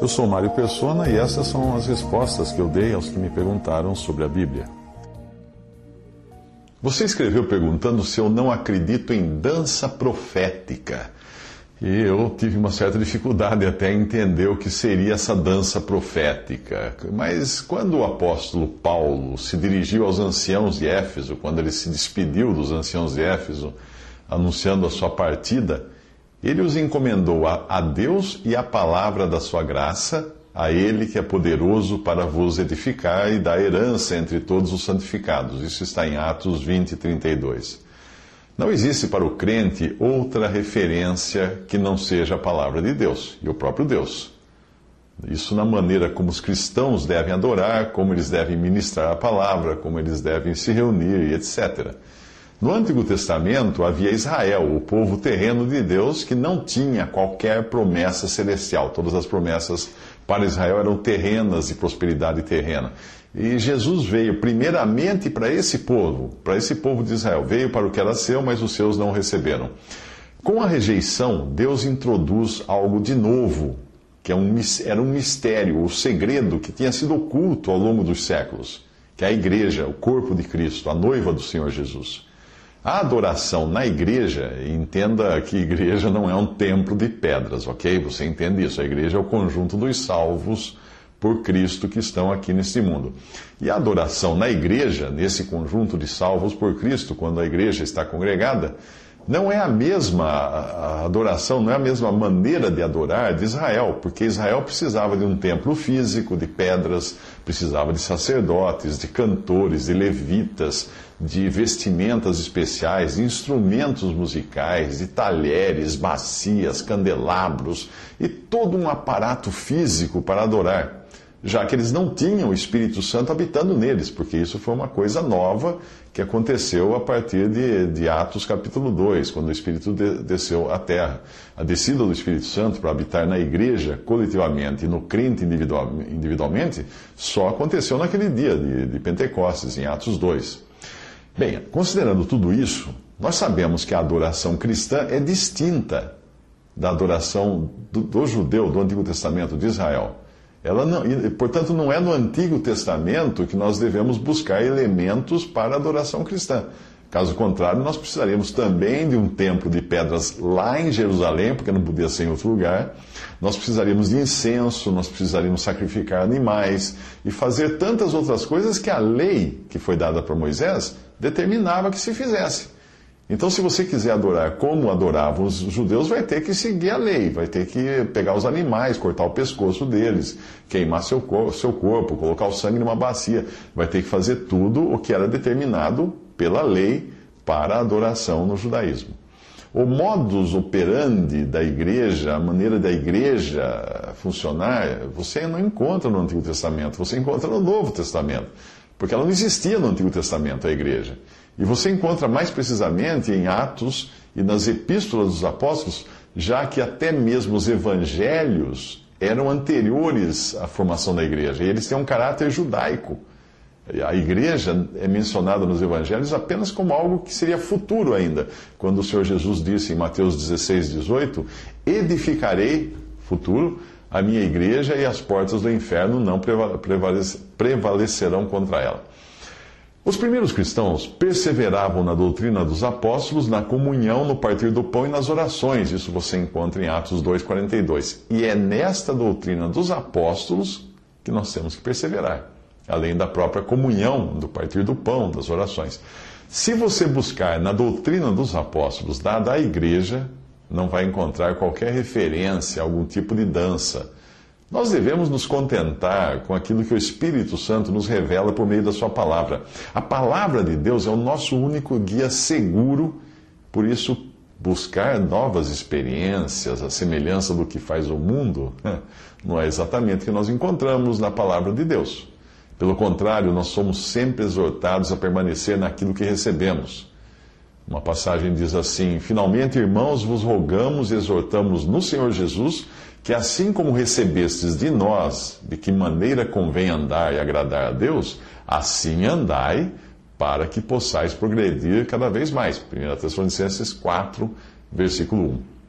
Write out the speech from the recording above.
Eu sou Mário Persona e essas são as respostas que eu dei aos que me perguntaram sobre a Bíblia. Você escreveu perguntando se eu não acredito em dança profética. E eu tive uma certa dificuldade até em entender o que seria essa dança profética. Mas quando o apóstolo Paulo se dirigiu aos anciãos de Éfeso, quando ele se despediu dos anciãos de Éfeso, anunciando a sua partida, ele os encomendou a, a Deus e a palavra da sua graça, a Ele que é poderoso para vos edificar e dar herança entre todos os santificados. Isso está em Atos 20, 32. Não existe para o crente outra referência que não seja a palavra de Deus e o próprio Deus. Isso na maneira como os cristãos devem adorar, como eles devem ministrar a palavra, como eles devem se reunir, etc. No Antigo Testamento havia Israel, o povo terreno de Deus, que não tinha qualquer promessa celestial. Todas as promessas para Israel eram terrenas de prosperidade terrena. E Jesus veio primeiramente para esse povo, para esse povo de Israel. Veio para o que era seu, mas os seus não receberam. Com a rejeição, Deus introduz algo de novo, que é era um mistério, o segredo que tinha sido oculto ao longo dos séculos, que é a igreja, o corpo de Cristo, a noiva do Senhor Jesus. A adoração na igreja, entenda que igreja não é um templo de pedras, ok? Você entende isso? A igreja é o conjunto dos salvos por Cristo que estão aqui neste mundo. E a adoração na igreja, nesse conjunto de salvos por Cristo, quando a igreja está congregada, não é a mesma adoração, não é a mesma maneira de adorar de Israel, porque Israel precisava de um templo físico, de pedras, precisava de sacerdotes, de cantores, de levitas, de vestimentas especiais, de instrumentos musicais, de talheres, bacias, candelabros e todo um aparato físico para adorar já que eles não tinham o Espírito Santo habitando neles, porque isso foi uma coisa nova que aconteceu a partir de, de Atos capítulo 2, quando o Espírito de, desceu à terra. A descida do Espírito Santo para habitar na igreja coletivamente e no crente individual, individualmente só aconteceu naquele dia de, de Pentecostes, em Atos 2. Bem, considerando tudo isso, nós sabemos que a adoração cristã é distinta da adoração do, do judeu do Antigo Testamento de Israel. Ela não, portanto, não é no Antigo Testamento que nós devemos buscar elementos para a adoração cristã. Caso contrário, nós precisaríamos também de um templo de pedras lá em Jerusalém, porque não podia ser em outro lugar. Nós precisaríamos de incenso, nós precisaríamos sacrificar animais e fazer tantas outras coisas que a lei que foi dada para Moisés determinava que se fizesse. Então, se você quiser adorar como adoravam os judeus, vai ter que seguir a lei, vai ter que pegar os animais, cortar o pescoço deles, queimar seu, seu corpo, colocar o sangue numa bacia. Vai ter que fazer tudo o que era determinado pela lei para a adoração no judaísmo. O modus operandi da igreja, a maneira da igreja funcionar, você não encontra no Antigo Testamento, você encontra no Novo Testamento. Porque ela não existia no Antigo Testamento, a igreja. E você encontra mais precisamente em Atos e nas epístolas dos apóstolos, já que até mesmo os evangelhos eram anteriores à formação da igreja. E eles têm um caráter judaico. A igreja é mencionada nos evangelhos apenas como algo que seria futuro ainda. Quando o Senhor Jesus disse em Mateus 16, 18: Edificarei, futuro, a minha igreja e as portas do inferno não prevalecerão contra ela. Os primeiros cristãos perseveravam na doutrina dos apóstolos, na comunhão, no partir do pão e nas orações. Isso você encontra em Atos 2,42. E é nesta doutrina dos apóstolos que nós temos que perseverar, além da própria comunhão, do partir do pão, das orações. Se você buscar na doutrina dos apóstolos dada à igreja, não vai encontrar qualquer referência a algum tipo de dança nós devemos nos contentar com aquilo que o Espírito Santo nos revela por meio da Sua palavra. A palavra de Deus é o nosso único guia seguro, por isso, buscar novas experiências, a semelhança do que faz o mundo, não é exatamente o que nós encontramos na palavra de Deus. Pelo contrário, nós somos sempre exortados a permanecer naquilo que recebemos. Uma passagem diz assim: Finalmente, irmãos, vos rogamos e exortamos no Senhor Jesus que assim como recebestes de nós de que maneira convém andar e agradar a Deus, assim andai para que possais progredir cada vez mais. 1 Tessalonicenses 4, versículo 1. Música